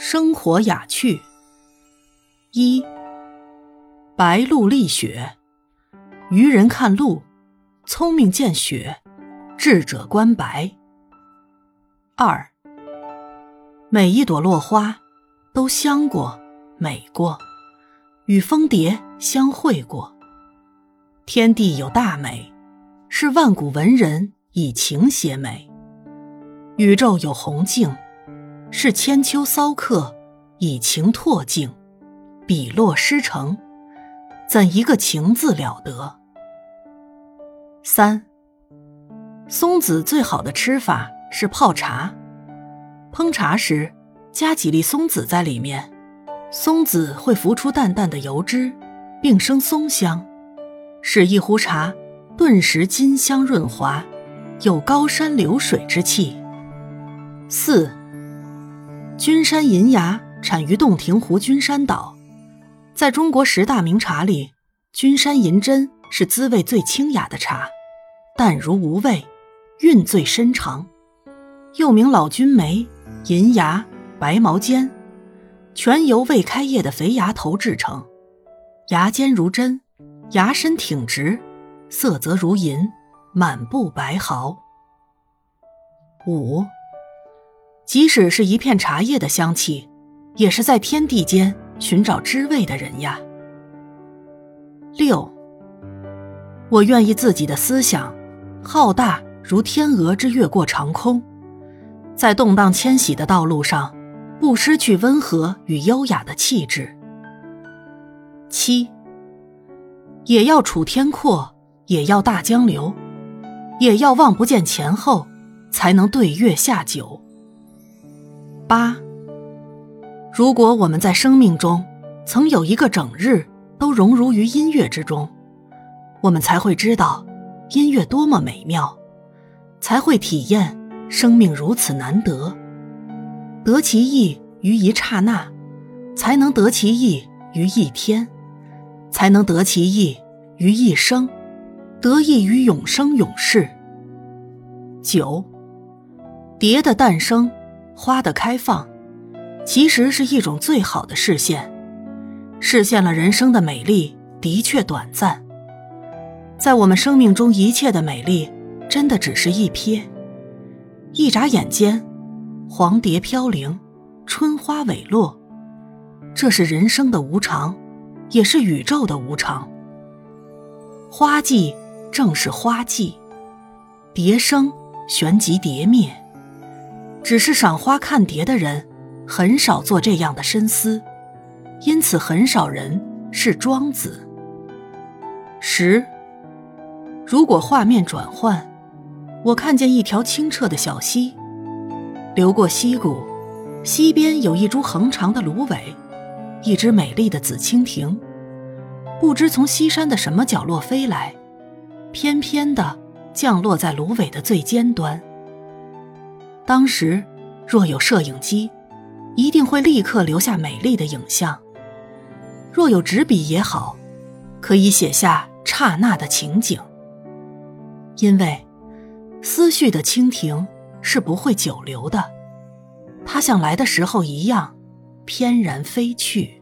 生活雅趣。一，白露立雪，愚人看露，聪明见雪，智者观白。二，每一朵落花都香过、美过，与蜂蝶相会过。天地有大美，是万古文人以情写美；宇宙有宏静。是千秋骚客以情拓境，笔落诗成，怎一个情字了得？三，松子最好的吃法是泡茶，烹茶时加几粒松子在里面，松子会浮出淡淡的油脂，并生松香，使一壶茶顿时金香润滑，有高山流水之气。四。君山银芽产于洞庭湖君山岛，在中国十大名茶里，君山银针是滋味最清雅的茶，淡如无味，韵最深长，又名老君眉、银芽、白毛尖，全由未开叶的肥芽头制成，芽尖如针，芽身挺直，色泽如银，满布白毫。五。即使是一片茶叶的香气，也是在天地间寻找知味的人呀。六，我愿意自己的思想浩大如天鹅之越过长空，在动荡迁徙的道路上，不失去温和与优雅的气质。七，也要楚天阔，也要大江流，也要望不见前后，才能对月下酒。八，如果我们在生命中曾有一个整日都融入于音乐之中，我们才会知道音乐多么美妙，才会体验生命如此难得。得其意于一刹那，才能得其意于一天，才能得其意于一生，得意于永生永世。九，蝶的诞生。花的开放，其实是一种最好的视线，视线了人生的美丽的确短暂。在我们生命中，一切的美丽，真的只是一瞥，一眨眼间，黄蝶飘零，春花萎落，这是人生的无常，也是宇宙的无常。花季正是花季，蝶生旋即蝶灭。只是赏花看蝶的人，很少做这样的深思，因此很少人是庄子。十，如果画面转换，我看见一条清澈的小溪，流过溪谷，溪边有一株横长的芦苇，一只美丽的紫蜻蜓，不知从西山的什么角落飞来，翩翩的降落在芦苇的最尖端。当时，若有摄影机，一定会立刻留下美丽的影像；若有纸笔也好，可以写下刹那的情景。因为，思绪的蜻蜓是不会久留的，它像来的时候一样，翩然飞去。